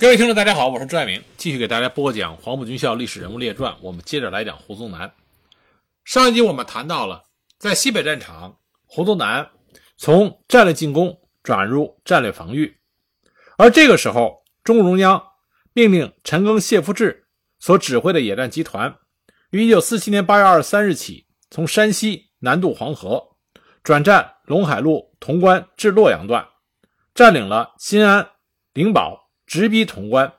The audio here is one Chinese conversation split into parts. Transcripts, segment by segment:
各位听众，大家好，我是朱爱明，继续给大家播讲《黄埔军校历史人物列传》。我们接着来讲胡宗南。上一集我们谈到了，在西北战场，胡宗南从战略进攻转入战略防御，而这个时候，中共中央命令陈赓、谢富治所指挥的野战集团，于1947年8月23日起，从山西南渡黄河，转战陇海路潼关至洛阳段，占领了新安、灵宝。直逼潼关，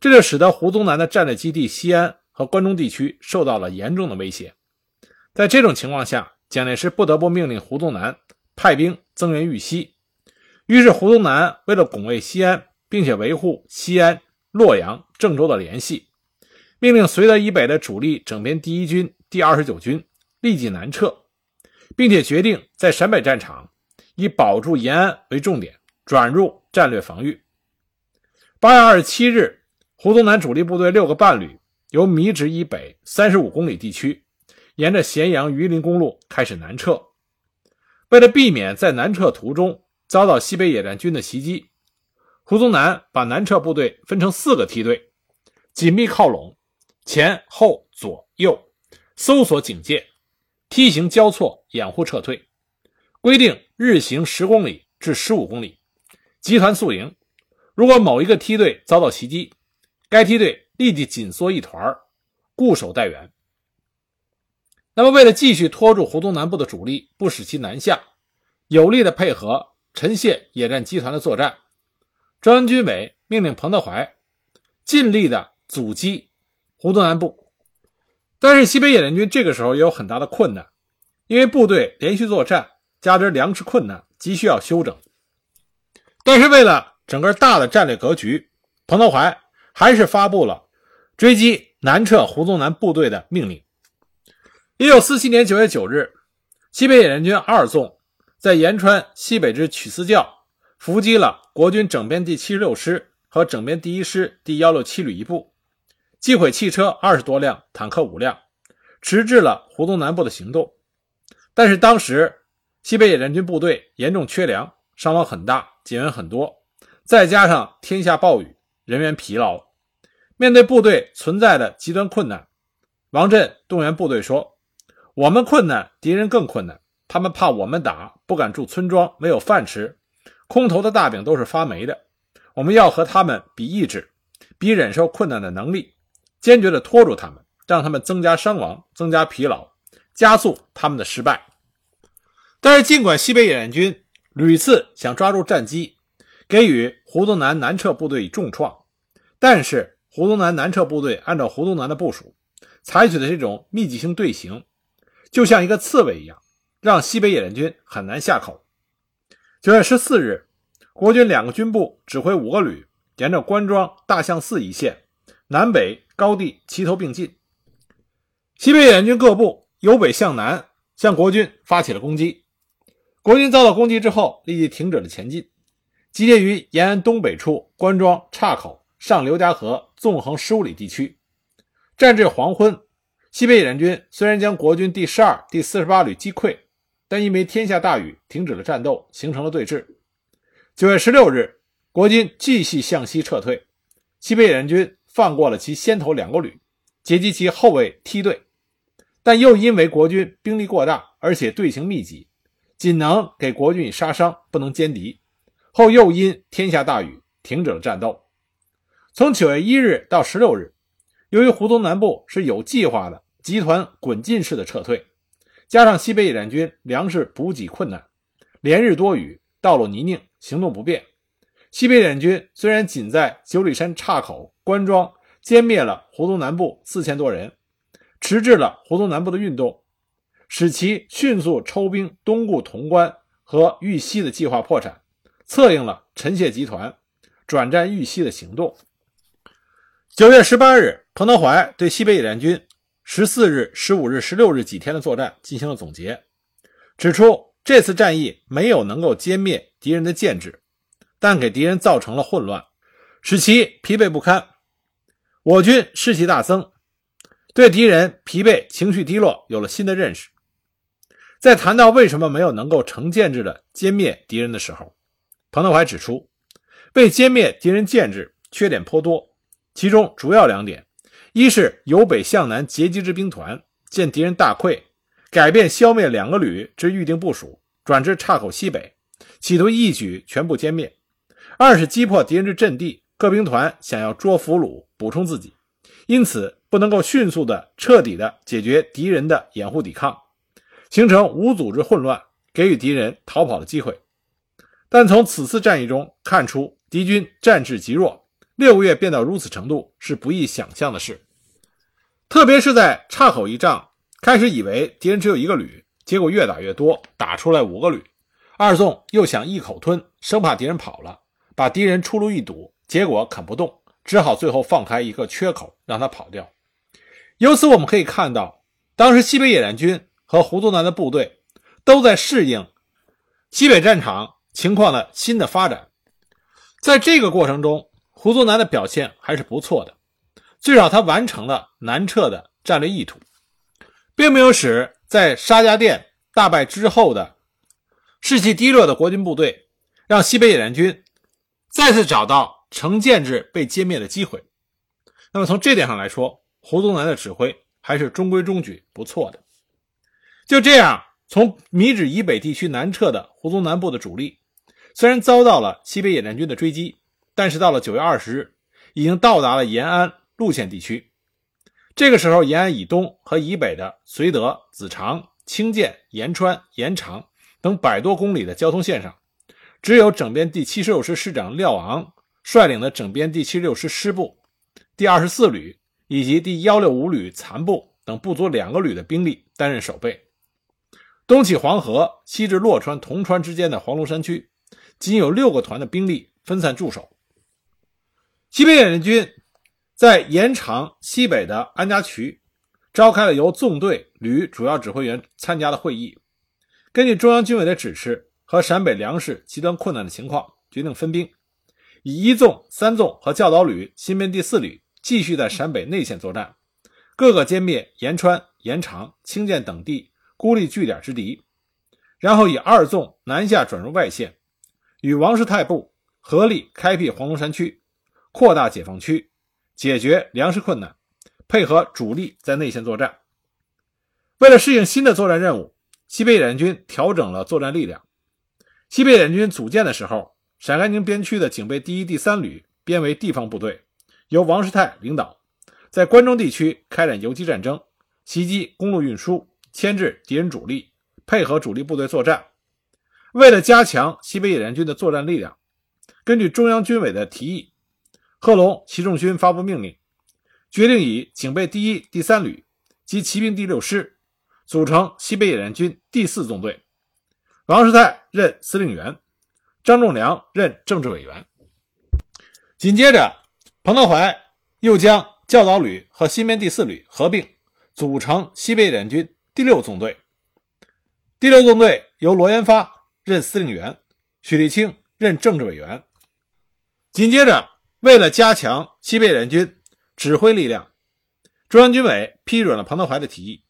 这就使得胡宗南的战略基地西安和关中地区受到了严重的威胁。在这种情况下，蒋介石不得不命令胡宗南派兵增援豫西。于是，胡宗南为了拱卫西安，并且维护西安、洛阳、郑州的联系，命令绥德以北的主力整编第一军第二十九军立即南撤，并且决定在陕北战场以保住延安为重点，转入战略防御。八月二十七日，胡宗南主力部队六个半旅由米脂以北三十五公里地区，沿着咸阳榆林公路开始南撤。为了避免在南撤途中遭到西北野战军的袭击，胡宗南把南撤部队分成四个梯队，紧密靠拢，前后左右搜索警戒，梯形交错掩护撤退。规定日行十公里至十五公里，集团宿营。如果某一个梯队遭到袭击，该梯队立即紧缩一团固守待援。那么，为了继续拖住胡宗南部的主力，不使其南下，有力的配合陈谢野战集团的作战，中央军委命令彭德怀尽力的阻击胡宗南部。但是，西北野战军这个时候也有很大的困难，因为部队连续作战，加之粮食困难，急需要休整。但是，为了整个大的战略格局，彭德怀还是发布了追击南撤胡宗南部队的命令。一九四七年九月九日，西北野战军二纵在延川西北之曲寺教伏击了国军整编第七十六师和整编第一师第幺六七旅一部，击毁汽车二十多辆，坦克五辆，迟滞了胡宗南部的行动。但是当时西北野战军部队严重缺粮，伤亡很大，减员很多。再加上天下暴雨，人员疲劳，面对部队存在的极端困难，王震动员部队说：“我们困难，敌人更困难。他们怕我们打，不敢住村庄，没有饭吃，空投的大饼都是发霉的。我们要和他们比意志，比忍受困难的能力，坚决地拖住他们，让他们增加伤亡，增加疲劳，加速他们的失败。”但是，尽管西北野战军屡次想抓住战机，给予胡宗南南撤部队以重创，但是胡宗南南撤部队按照胡宗南的部署，采取的这种密集性队形，就像一个刺猬一样，让西北野战军很难下口。九月十四日，国军两个军部指挥五个旅，沿着关庄大象寺一线，南北高地齐头并进。西北野战军各部由北向南向国军发起了攻击，国军遭到攻击之后，立即停止了前进。集结于延安东北处关庄岔口上刘家河纵横十五里地区。战至黄昏，西北野战军虽然将国军第十二、第四十八旅击溃，但因为天下大雨，停止了战斗，形成了对峙。九月十六日，国军继续向西撤退，西北野战军放过了其先头两个旅，截击其后卫梯队，但又因为国军兵力过大，而且队形密集，仅能给国军以杀伤，不能歼敌。后又因天下大雨停止了战斗。从九月一日到十六日，由于胡宗南部是有计划的集团滚进式的撤退，加上西北野战军粮食补给困难，连日多雨，道路泥泞，行动不便。西北野战军虽然仅在九里山岔口关庄歼灭了胡宗南部四千多人，迟滞了胡宗南部的运动，使其迅速抽兵东顾潼关和豫西的计划破产。策应了陈谢集团转战豫西的行动。九月十八日，彭德怀对西北野战军十四日、十五日、十六日几天的作战进行了总结，指出这次战役没有能够歼灭敌人的建制，但给敌人造成了混乱，使其疲惫不堪。我军士气大增，对敌人疲惫、情绪低落有了新的认识。在谈到为什么没有能够成建制的歼灭敌人的时候，彭德怀指出，为歼灭敌人建制，缺点颇多，其中主要两点：一是由北向南截击之兵团见敌人大溃，改变消灭两个旅之预定部署，转至岔口西北，企图一举全部歼灭；二是击破敌人之阵地，各兵团想要捉俘虏补充自己，因此不能够迅速的、彻底的解决敌人的掩护抵抗，形成无组织混乱，给予敌人逃跑的机会。但从此次战役中看出，敌军战志极弱，六个月变到如此程度是不易想象的事。特别是在岔口一仗，开始以为敌人只有一个旅，结果越打越多，打出来五个旅。二纵又想一口吞，生怕敌人跑了，把敌人出路一堵，结果啃不动，只好最后放开一个缺口，让他跑掉。由此我们可以看到，当时西北野战军和胡宗南的部队都在适应西北战场。情况的新的发展，在这个过程中，胡宗南的表现还是不错的，至少他完成了南撤的战略意图，并没有使在沙家店大败之后的士气低落的国军部队，让西北野战军再次找到成建制被歼灭的机会。那么从这点上来说，胡宗南的指挥还是中规中矩，不错的。就这样，从米脂以北地区南撤的胡宗南部的主力。虽然遭到了西北野战军的追击，但是到了九月二十日，已经到达了延安路线地区。这个时候，延安以东和以北的绥德、子长、清涧、延川、延长等百多公里的交通线上，只有整编第七十六师师长廖昂率领的整编第七十六师师部、第二十四旅以及第幺六五旅残部等不足两个旅的兵力担任守备。东起黄河，西至洛川、铜川之间的黄龙山区。仅有六个团的兵力分散驻守。西北野战军在延长西北的安家渠召开了由纵队、旅主要指挥员参加的会议，根据中央军委的指示和陕北粮食极端困难的情况，决定分兵，以一纵、三纵和教导旅新编第四旅继续在陕北内线作战，各个歼灭延川、延长、清涧等地孤立据点之敌，然后以二纵南下转入外线。与王世泰部合力开辟黄龙山区，扩大解放区，解决粮食困难，配合主力在内线作战。为了适应新的作战任务，西北野战军调整了作战力量。西北野战军组建的时候，陕甘宁边区的警备第一、第三旅编为地方部队，由王世泰领导，在关中地区开展游击战争，袭击公路运输，牵制敌人主力，配合主力部队作战。为了加强西北野战军的作战力量，根据中央军委的提议，贺龙、习仲勋发布命令，决定以警备第一、第三旅及骑兵第六师组成西北野战军第四纵队，王世泰任司令员，张仲良任政治委员。紧接着，彭德怀又将教导旅和新编第四旅合并，组成西北野战军第六纵队。第六纵队由罗延发。任司令员，许立清任政治委员。紧接着，为了加强西北野战军指挥力量，中央军委批准了彭德怀的提议，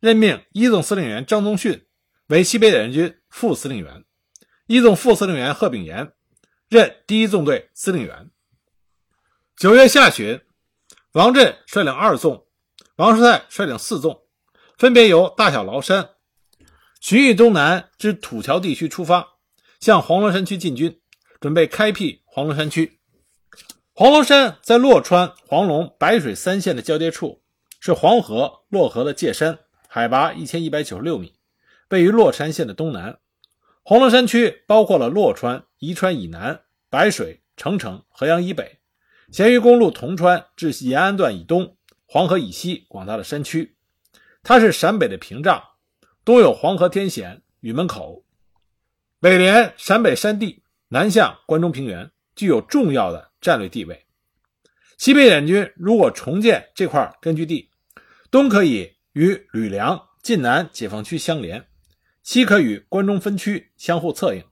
任命一纵司令员张宗逊为西北野战军副司令员，一纵副司令员贺炳炎任第一纵队司令员。九月下旬，王震率领二纵，王世泰率领四纵，分别由大小崂山。徐峪东南之土桥地区出发，向黄龙山区进军，准备开辟黄龙山区。黄龙山在洛川、黄龙、白水三县的交接处，是黄河、洛河的界山，海拔一千一百九十六米，位于洛山县的东南。黄龙山区包括了洛川、宜川以南、白水、澄城、河阳以北、咸鱼公路铜川至延安段以东、黄河以西广大的山区，它是陕北的屏障。东有黄河天险、禹门口，北连陕北山地，南向关中平原，具有重要的战略地位。西北野军如果重建这块根据地，东可以与吕梁晋南解放区相连，西可与关中分区相互策应，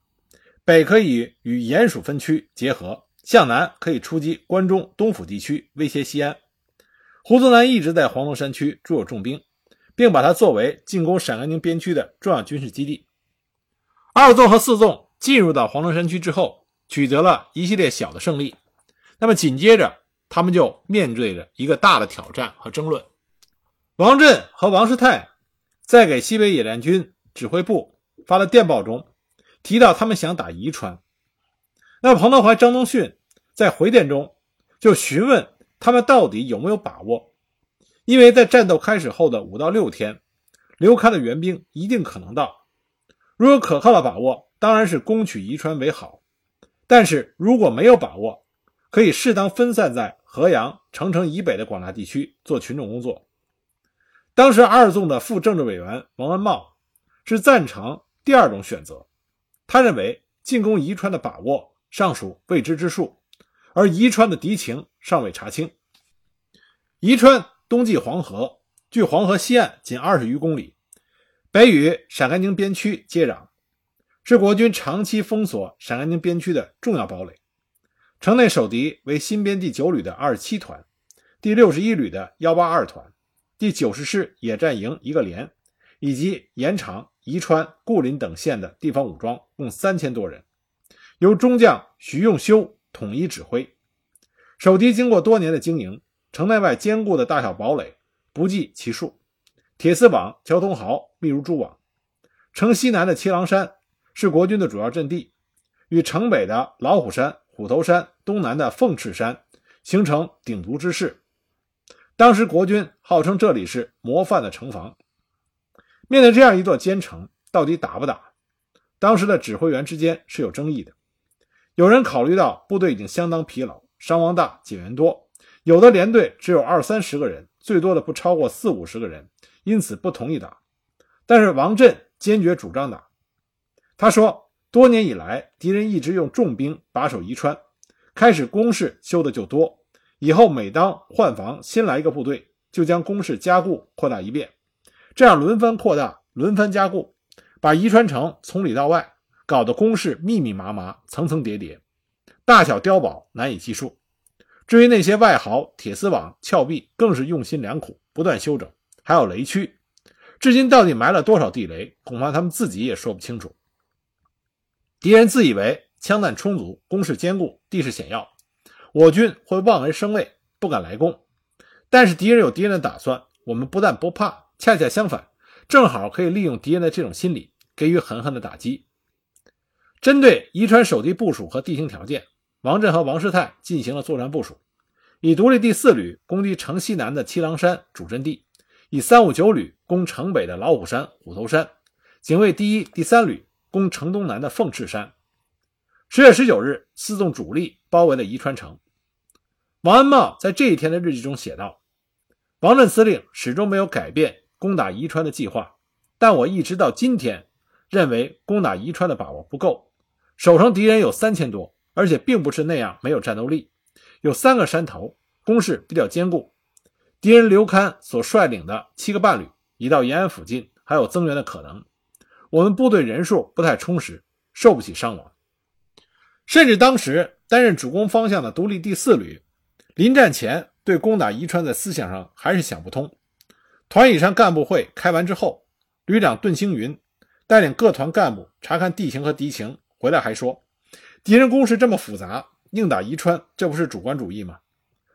北可以与鼹属分区结合，向南可以出击关中东府地区，威胁西安。胡宗南一直在黄龙山区驻有重兵。并把它作为进攻陕甘宁边区的重要军事基地。二纵和四纵进入到黄龙山区之后，取得了一系列小的胜利。那么紧接着，他们就面对着一个大的挑战和争论。王震和王世泰在给西北野战军指挥部发的电报中提到，他们想打宜川。那彭德怀、张宗逊在回电中就询问他们到底有没有把握，因为在战斗开始后的五到六天，刘戡的援兵一定可能到。如果可靠的把握，当然是攻取宜川为好；但是如果没有把握，可以适当分散在河阳、澄城以北的广大地区做群众工作。当时二纵的副政治委员王文茂是赞成第二种选择，他认为进攻宜川的把握。尚属未知之数，而宜川的敌情尚未查清。宜川东继黄河，距黄河西岸仅二十余公里，北与陕甘宁边区接壤，是国军长期封锁陕甘宁边区的重要堡垒。城内守敌为新编第九旅的二十七团、第六十一旅的幺八二团、第九十师野战营一个连，以及延长、宜川、固林等县的地方武装，共三千多人。由中将徐用修统一指挥，守敌经过多年的经营，城内外坚固的大小堡垒不计其数，铁丝网、交通壕密如蛛网。城西南的七郎山是国军的主要阵地，与城北的老虎山、虎头山、东南的凤翅山形成鼎足之势。当时国军号称这里是模范的城防。面对这样一座坚城，到底打不打？当时的指挥员之间是有争议的。有人考虑到部队已经相当疲劳，伤亡大，减员多，有的连队只有二三十个人，最多的不超过四五十个人，因此不同意打。但是王震坚决主张打。他说，多年以来，敌人一直用重兵把守宜川，开始工事修的就多，以后每当换防新来一个部队，就将工事加固扩大一遍，这样轮番扩大，轮番加固，把宜川城从里到外。搞得工事密密麻麻、层层叠叠，大小碉堡难以计数。至于那些外壕、铁丝网、峭壁，更是用心良苦，不断修整。还有雷区，至今到底埋了多少地雷，恐怕他们自己也说不清楚。敌人自以为枪弹充足、工事坚固、地势险要，我军会望而生畏，不敢来攻。但是敌人有敌人的打算，我们不但不怕，恰恰相反，正好可以利用敌人的这种心理，给予狠狠的打击。针对宜川守地部署和地形条件，王震和王世泰进行了作战部署：以独立第四旅攻击城西南的七郎山主阵地，以三五九旅攻城北的老虎山、虎头山，警卫第一、第三旅攻城东南的凤翅山。十月十九日，四纵主力包围了宜川城。王安茂在这一天的日记中写道：“王震司令始终没有改变攻打宜川的计划，但我一直到今天认为攻打宜川的把握不够。”守城敌人有三千多，而且并不是那样没有战斗力。有三个山头，攻势比较坚固。敌人刘戡所率领的七个半旅已到延安附近，还有增援的可能。我们部队人数不太充实，受不起伤亡。甚至当时担任主攻方向的独立第四旅，临战前对攻打宜川在思想上还是想不通。团以上干部会开完之后，旅长顿星云带领各团干部查看地形和敌情。回来还说，敌人攻势这么复杂，硬打宜川，这不是主观主义吗？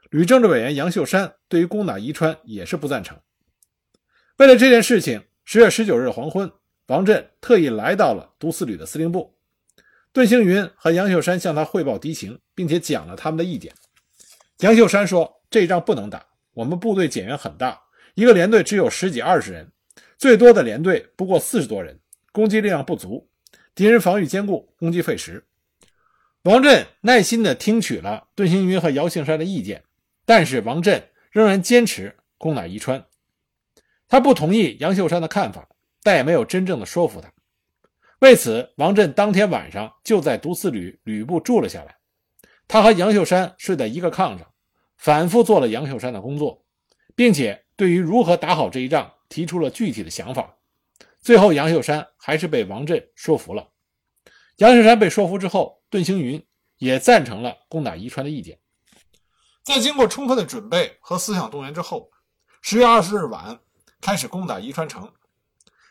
旅政治委员杨秀山对于攻打宜川也是不赞成。为了这件事情，十月十九日黄昏，王震特意来到了独四旅的司令部。段星云和杨秀山向他汇报敌情，并且讲了他们的意见。杨秀山说：“这一仗不能打，我们部队减员很大，一个连队只有十几二十人，最多的连队不过四十多人，攻击力量不足。”敌人防御坚固，攻击费时。王震耐心地听取了段星云和姚庆山的意见，但是王震仍然坚持攻打宜川。他不同意杨秀山的看法，但也没有真正的说服他。为此，王震当天晚上就在独四旅旅部住了下来。他和杨秀山睡在一个炕上，反复做了杨秀山的工作，并且对于如何打好这一仗提出了具体的想法。最后，杨秀山还是被王震说服了。杨秀山被说服之后，顿星云也赞成了攻打宜川的意见。在经过充分的准备和思想动员之后，十月二十日晚开始攻打宜川城。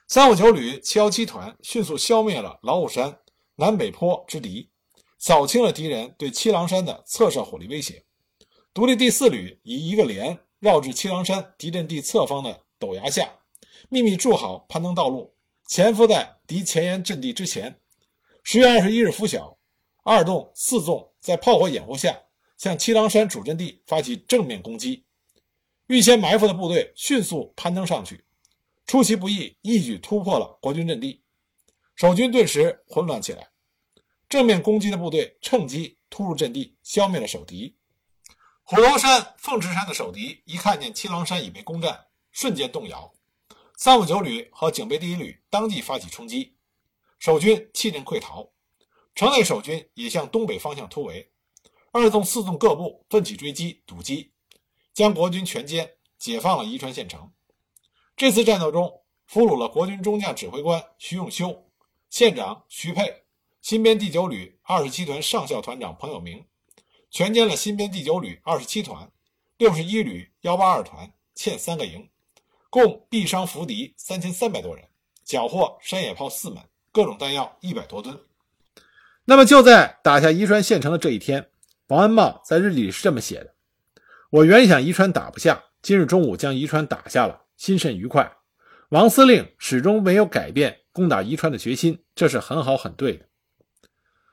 三五九旅七幺七团迅速消灭了老虎山南北坡之敌，扫清了敌人对七郎山的侧射火力威胁。独立第四旅以一个连绕至七郎山敌阵地侧方的陡崖下，秘密筑好攀登道路，潜伏在敌前沿阵地之前。十月二十一日拂晓，二纵、四纵在炮火掩护下，向七郎山主阵地发起正面攻击。预先埋伏的部队迅速攀登上去，出其不意，一举突破了国军阵地。守军顿时混乱起来，正面攻击的部队趁机突入阵地，消灭了守敌。虎头山、凤池山的守敌一看见七郎山已被攻占，瞬间动摇。三五九旅和警备第一旅当即发起冲击，守军弃阵溃逃。城内守军也向东北方向突围，二纵、四纵各部奋起追击，堵击，将国军全歼，解放了宜川县城。这次战斗中，俘虏了国军中将指挥官徐永修。县长徐沛，新编第九旅二十七团上校团长彭友明，全歼了新编第九旅二十七团、六十一旅幺八二团欠三个营，共毙伤俘敌三千三百多人，缴获山野炮四门，各种弹药一百多吨。那么就在打下宜川县城的这一天，王安茂在日记里是这么写的：“我原想宜川打不下，今日中午将宜川打下了，心甚愉快。王司令始终没有改变。”攻打宜川的决心，这是很好很对的。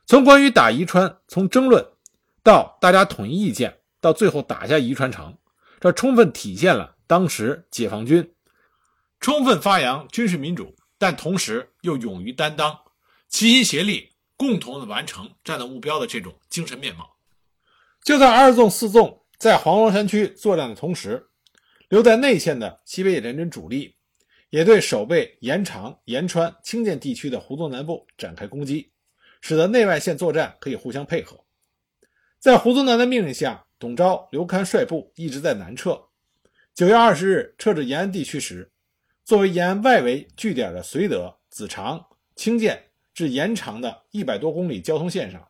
从关于打宜川，从争论到大家统一意见，到最后打下宜川城，这充分体现了当时解放军充分发扬军事民主，但同时又勇于担当、齐心协力、共同的完成战斗目标的这种精神面貌。就在二纵、四纵在黄龙山区作战的同时，留在内线的西北野战军主力。也对守备延长、延川、清涧地区的胡宗南部展开攻击，使得内外线作战可以互相配合。在胡宗南的命令下，董钊、刘戡率部一直在南撤。九月二十日撤至延安地区时，作为延安外围据点的绥德、子长、清涧至延长的一百多公里交通线上，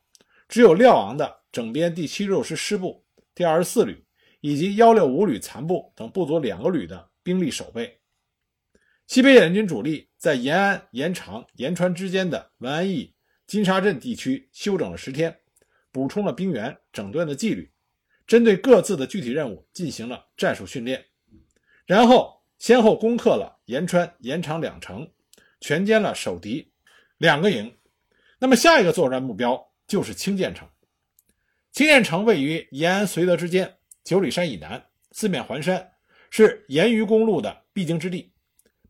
只有廖昂的整编第七十六师师部、第二十四旅以及幺六五旅残部等不足两个旅的兵力守备。西北野战军主力在延安、延长、延川之间的文安驿、金沙镇地区休整了十天，补充了兵员，整顿了纪律，针对各自的具体任务进行了战术训练，然后先后攻克了延川、延长两城，全歼了守敌两个营。那么下一个作战目标就是清涧城。清涧城位于延安绥德之间，九里山以南，四面环山，是延渝公路的必经之地。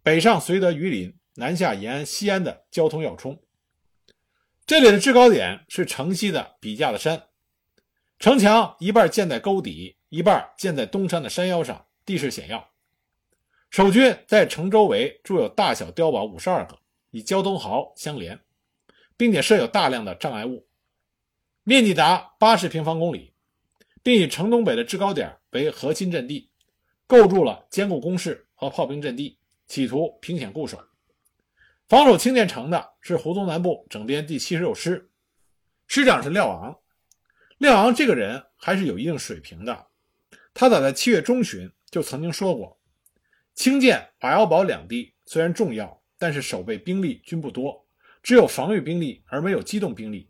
北上绥德榆林，南下延安西安的交通要冲。这里的制高点是城西的笔架的山，城墙一半建在沟底，一半建在东山的山腰上，地势险要。守军在城周围筑有大小碉堡五十二个，以胶东壕相连，并且设有大量的障碍物，面积达八十平方公里，并以城东北的制高点为核心阵地，构筑了坚固工事和炮兵阵地。企图凭险固守，防守清涧城的是胡宗南部整编第七十六师，师长是廖昂。廖昂这个人还是有一定水平的，他早在七月中旬就曾经说过：“清涧、瓦窑堡两地虽然重要，但是守备兵力均不多，只有防御兵力而没有机动兵力。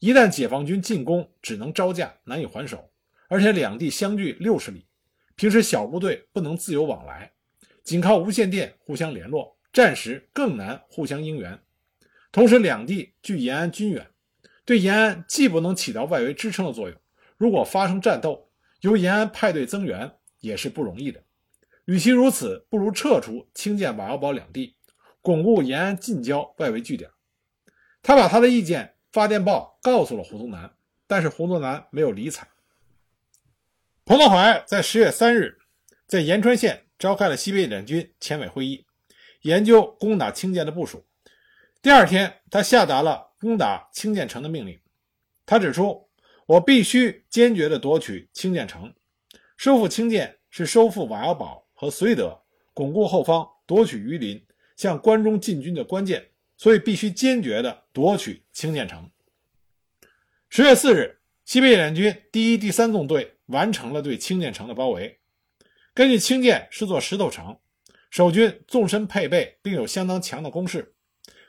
一旦解放军进攻，只能招架，难以还手。而且两地相距六十里，平时小部队不能自由往来。”仅靠无线电互相联络，战时更难互相应援。同时，两地距延安均远，对延安既不能起到外围支撑的作用，如果发生战斗，由延安派队增援也是不容易的。与其如此，不如撤出清涧、瓦窑堡两地，巩固延安近郊外围据点。他把他的意见发电报告诉了胡宗南，但是胡宗南没有理睬。彭德怀在十月三日在延川县。召开了西北野战军前委会议，研究攻打清涧的部署。第二天，他下达了攻打清涧城的命令。他指出：“我必须坚决地夺取清涧城，收复清涧是收复瓦窑堡和绥德，巩固后方，夺取榆林，向关中进军的关键。所以，必须坚决地夺取清涧城。”十月四日，西北野战军第一、第三纵队完成了对清涧城的包围。根据清涧是座石头城，守军纵深配备，并有相当强的攻势。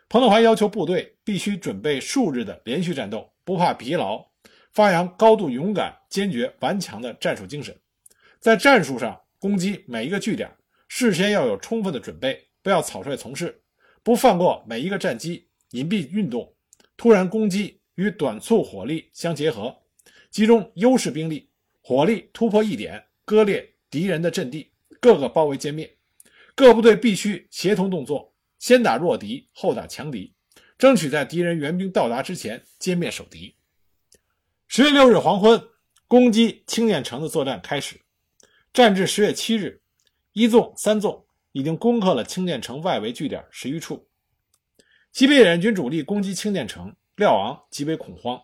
彭德怀要求部队必须准备数日的连续战斗，不怕疲劳，发扬高度勇敢、坚决、顽强的战术精神，在战术上攻击每一个据点，事先要有充分的准备，不要草率从事，不放过每一个战机，隐蔽运动，突然攻击与短促火力相结合，集中优势兵力，火力突破一点，割裂敌人的阵地，各个包围歼灭。各部队必须协同动作，先打弱敌，后打强敌，争取在敌人援兵到达之前歼灭守敌。十月六日黄昏，攻击青涧城的作战开始。战至十月七日，一纵、三纵已经攻克了清涧城外围据点十余处。西北野战军主力攻击清涧城，廖昂极为恐慌，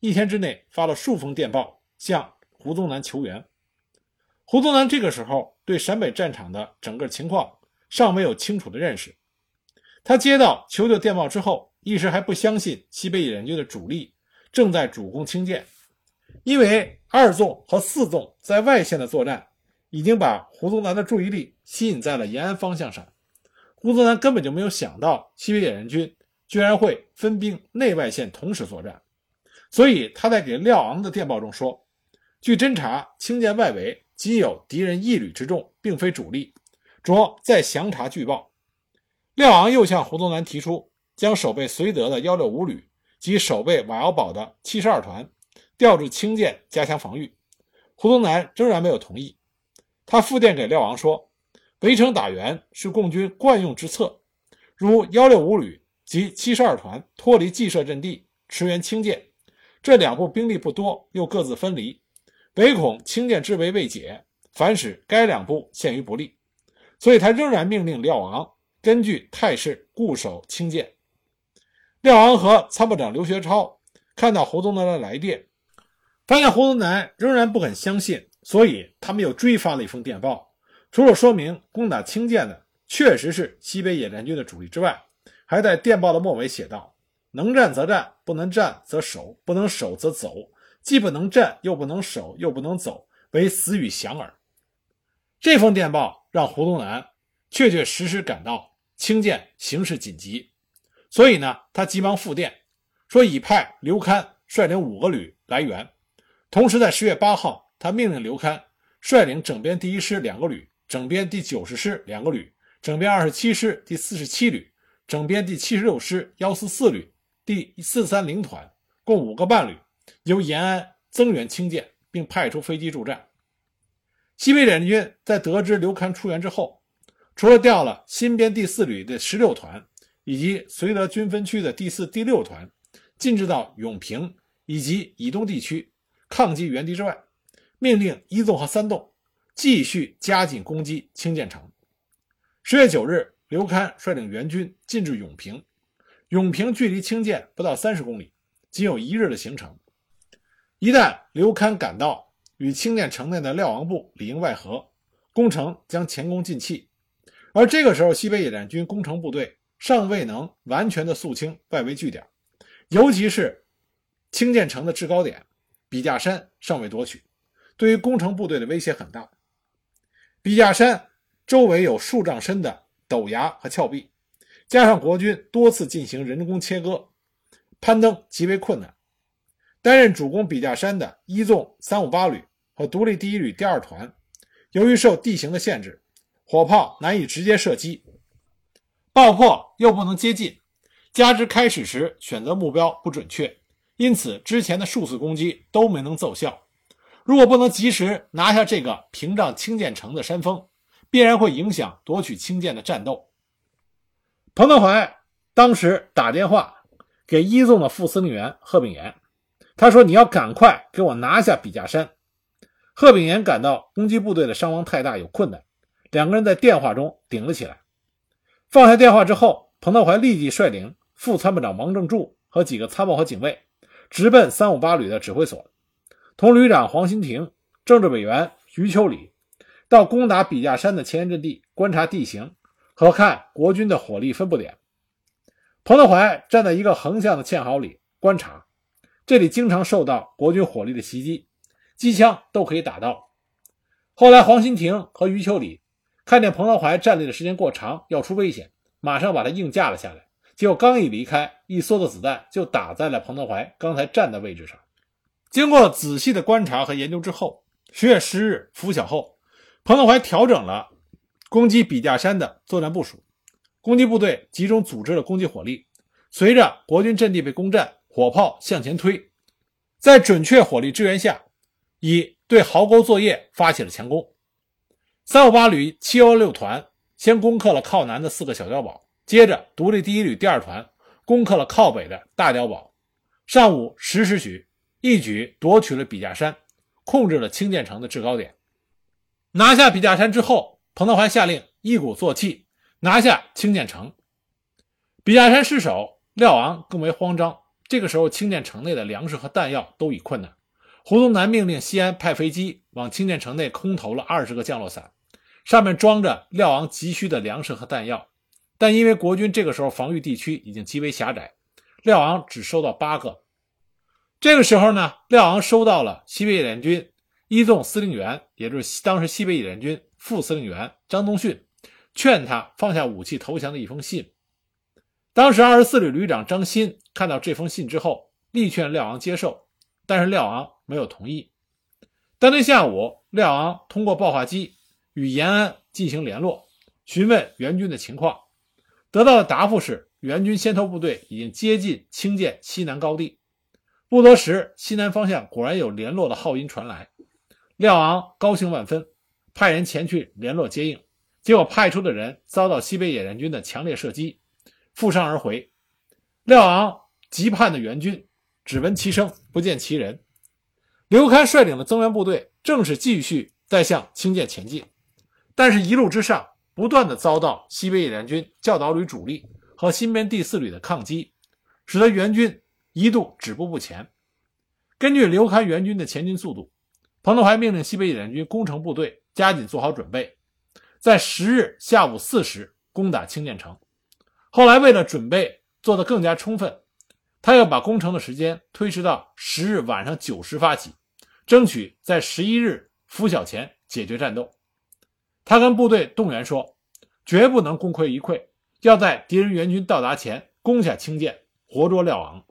一天之内发了数封电报向胡宗南求援。胡宗南这个时候对陕北战场的整个情况尚没有清楚的认识。他接到求救电报之后，一时还不相信西北野战军的主力。正在主攻清涧，因为二纵和四纵在外线的作战已经把胡宗南的注意力吸引在了延安方向上。胡宗南根本就没有想到西北野战军居然会分兵内外线同时作战，所以他在给廖昂的电报中说：“据侦查，青涧外围仅有敌人一旅之众，并非主力，着再详查据报。”廖昂又向胡宗南提出将守备绥德的幺六五旅。及守备瓦窑堡的七十二团调至青涧加强防御，胡宗南仍然没有同意。他复电给廖昂说：“围城打援是共军惯用之策，如幺六五旅及七十二团脱离既设阵地驰援青涧，这两部兵力不多，又各自分离，唯恐青涧之围未解，反使该两部陷于不利。所以他仍然命令廖昂根据态势固守青涧。”廖昂和参谋长刘学超看到胡宗南的来电，发现胡宗南仍然不肯相信，所以他们又追发了一封电报。除了说明攻打清涧的确实是西北野战军的主力之外，还在电报的末尾写道：“能战则战，不能战则守，不能守则走。既不能战，又不能守，又不能走，为死与降耳。”这封电报让胡宗南确确实实感到清涧形势紧急。所以呢，他急忙复电，说已派刘戡率领五个旅来援。同时，在十月八号，他命令刘戡率领整编第一师两个旅、整编第九十师两个旅、整编二十七师第四十七旅、整编第七十六师幺四四旅、第四三零团，共五个半旅，由延安增援清涧，并派出飞机助战。西北联军在得知刘戡出援之后，除了调了新编第四旅的十六团。以及绥德军分区的第四、第六团进至到永平以及以东地区抗击援敌之外，命令一纵和三纵继续加紧攻击清涧城。十月九日，刘戡率领援军进至永平，永平距离清涧不到三十公里，仅有一日的行程。一旦刘戡赶到，与清涧城内的廖王部里应外合，攻城将前功尽弃。而这个时候，西北野战军攻城部队。尚未能完全的肃清外围据点，尤其是清涧城的制高点笔架山尚未夺取，对于攻城部队的威胁很大。笔架山周围有数丈深的陡崖和峭壁，加上国军多次进行人工切割，攀登极为困难。担任主攻笔架山的一纵三五八旅和独立第一旅第二团，由于受地形的限制，火炮难以直接射击。爆破又不能接近，加之开始时选择目标不准确，因此之前的数次攻击都没能奏效。如果不能及时拿下这个屏障青涧城的山峰，必然会影响夺取青涧的战斗。彭德怀当时打电话给一纵的副司令员贺炳炎，他说：“你要赶快给我拿下笔架山。”贺炳炎感到攻击部队的伤亡太大，有困难，两个人在电话中顶了起来。放下电话之后，彭德怀立即率领副参谋长王正柱和几个参谋和警卫，直奔三五八旅的指挥所，同旅长黄新亭、政治委员余秋里到攻打笔架山的前沿阵地观察地形和看国军的火力分布点。彭德怀站在一个横向的堑壕里观察，这里经常受到国军火力的袭击，机枪都可以打到。后来，黄新亭和余秋里。看见彭德怀站立的时间过长，要出危险，马上把他硬架了下来。结果刚一离开，一梭子子弹就打在了彭德怀刚才站的位置上。经过仔细的观察和研究之后，十月十日拂晓后，彭德怀调整了攻击笔架山的作战部署，攻击部队集中组织了攻击火力。随着国军阵地被攻占，火炮向前推，在准确火力支援下，以对壕沟作业发起了强攻。三五八旅七幺六团先攻克了靠南的四个小碉堡，接着独立第一旅第二团攻克了靠北的大碉堡。上午十时许，一举夺取了笔架山，控制了清涧城的制高点。拿下笔架山之后，彭德怀下令一鼓作气拿下清涧城。笔架山失守，廖昂更为慌张。这个时候，清涧城内的粮食和弹药都已困难。胡宗南命令西安派飞机往清涧城内空投了二十个降落伞，上面装着廖昂急需的粮食和弹药。但因为国军这个时候防御地区已经极为狭窄，廖昂只收到八个。这个时候呢，廖昂收到了西北野战军一纵司令员，也就是当时西北野战军副司令员张东逊，劝他放下武器投降的一封信。当时二十四旅旅长张欣看到这封信之后，力劝廖昂接受，但是廖昂没有同意。当天下午，廖昂通过报话机与延安进行联络，询问援军的情况，得到的答复是援军先头部队已经接近清涧西南高地。不多时，西南方向果然有联络的号音传来，廖昂高兴万分，派人前去联络接应，结果派出的人遭到西北野战军的强烈射击。负伤而回，廖昂急盼的援军只闻其声不见其人。刘戡率领的增援部队正是继续在向清涧前进，但是，一路之上不断的遭到西北野战军教导旅主力和新编第四旅的抗击，使得援军一度止步不前。根据刘戡援军的前进速度，彭德怀命令西北野战军工程部队加紧做好准备，在十日下午四时攻打清涧城。后来，为了准备做得更加充分，他又把攻城的时间推迟到十日晚上九时发起，争取在十一日拂晓前解决战斗。他跟部队动员说：“绝不能功亏一篑，要在敌人援军到达前攻下清涧，活捉廖昂。”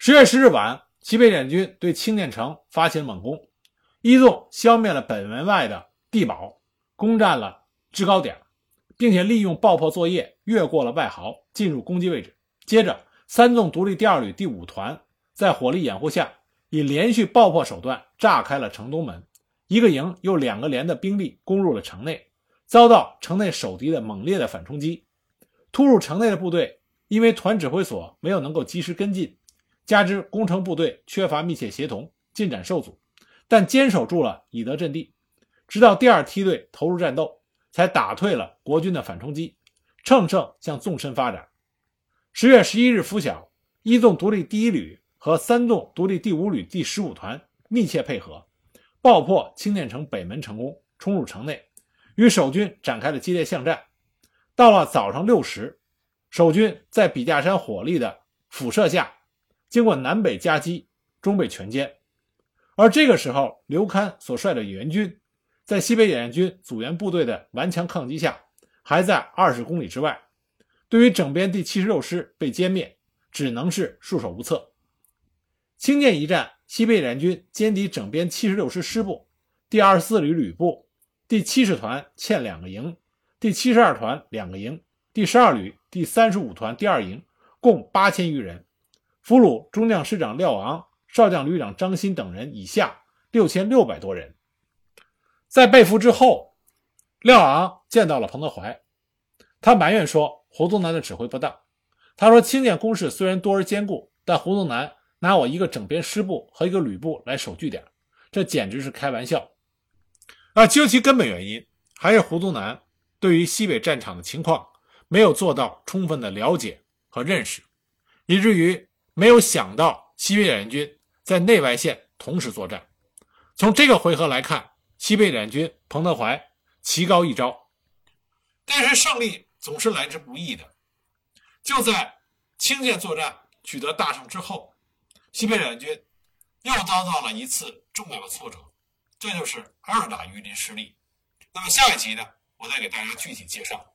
十月十日晚，西北野军对清涧城发起猛攻，一纵消灭了本门外的地堡，攻占了制高点。并且利用爆破作业越过了外壕，进入攻击位置。接着，三纵独立第二旅第五团在火力掩护下，以连续爆破手段炸开了城东门，一个营又两个连的兵力攻入了城内，遭到城内守敌的猛烈的反冲击。突入城内的部队因为团指挥所没有能够及时跟进，加之攻城部队缺乏密切协同，进展受阻，但坚守住了以德阵地，直到第二梯队投入战斗。才打退了国军的反冲击，乘胜向纵深发展。十月十一日拂晓，一纵独立第一旅和三纵独立第五旅第十五团密切配合，爆破清涧城北门成功，冲入城内，与守军展开了激烈巷战。到了早上六时，守军在笔架山火力的辐射下，经过南北夹击，终被全歼。而这个时候，刘戡所率的援军。在西北野战军阻援部队的顽强抗击下，还在二十公里之外。对于整编第七十六师被歼灭，只能是束手无策。清涧一战，西北野战军歼敌整编七十六师师部、第二十四旅旅部、第七十团欠两个营、第七十二团两个营、第十二旅、第三十五团第二营，共八千余人，俘虏中将师长廖昂、少将旅长张欣等人以下六千六百多人。在被俘之后，廖昂见到了彭德怀，他埋怨说胡宗南的指挥不当。他说：“清涧工事虽然多而坚固，但胡宗南拿我一个整编师部和一个旅部来守据点，这简直是开玩笑。”啊，究其根本原因，还是胡宗南对于西北战场的情况没有做到充分的了解和认识，以至于没有想到西北野战军在内外线同时作战。从这个回合来看。西北联军彭德怀棋高一招，但是胜利总是来之不易的。就在清涧作战取得大胜之后，西北联军又遭到了一次重要的挫折，这就是二打榆林失利。那么下一集呢，我再给大家具体介绍。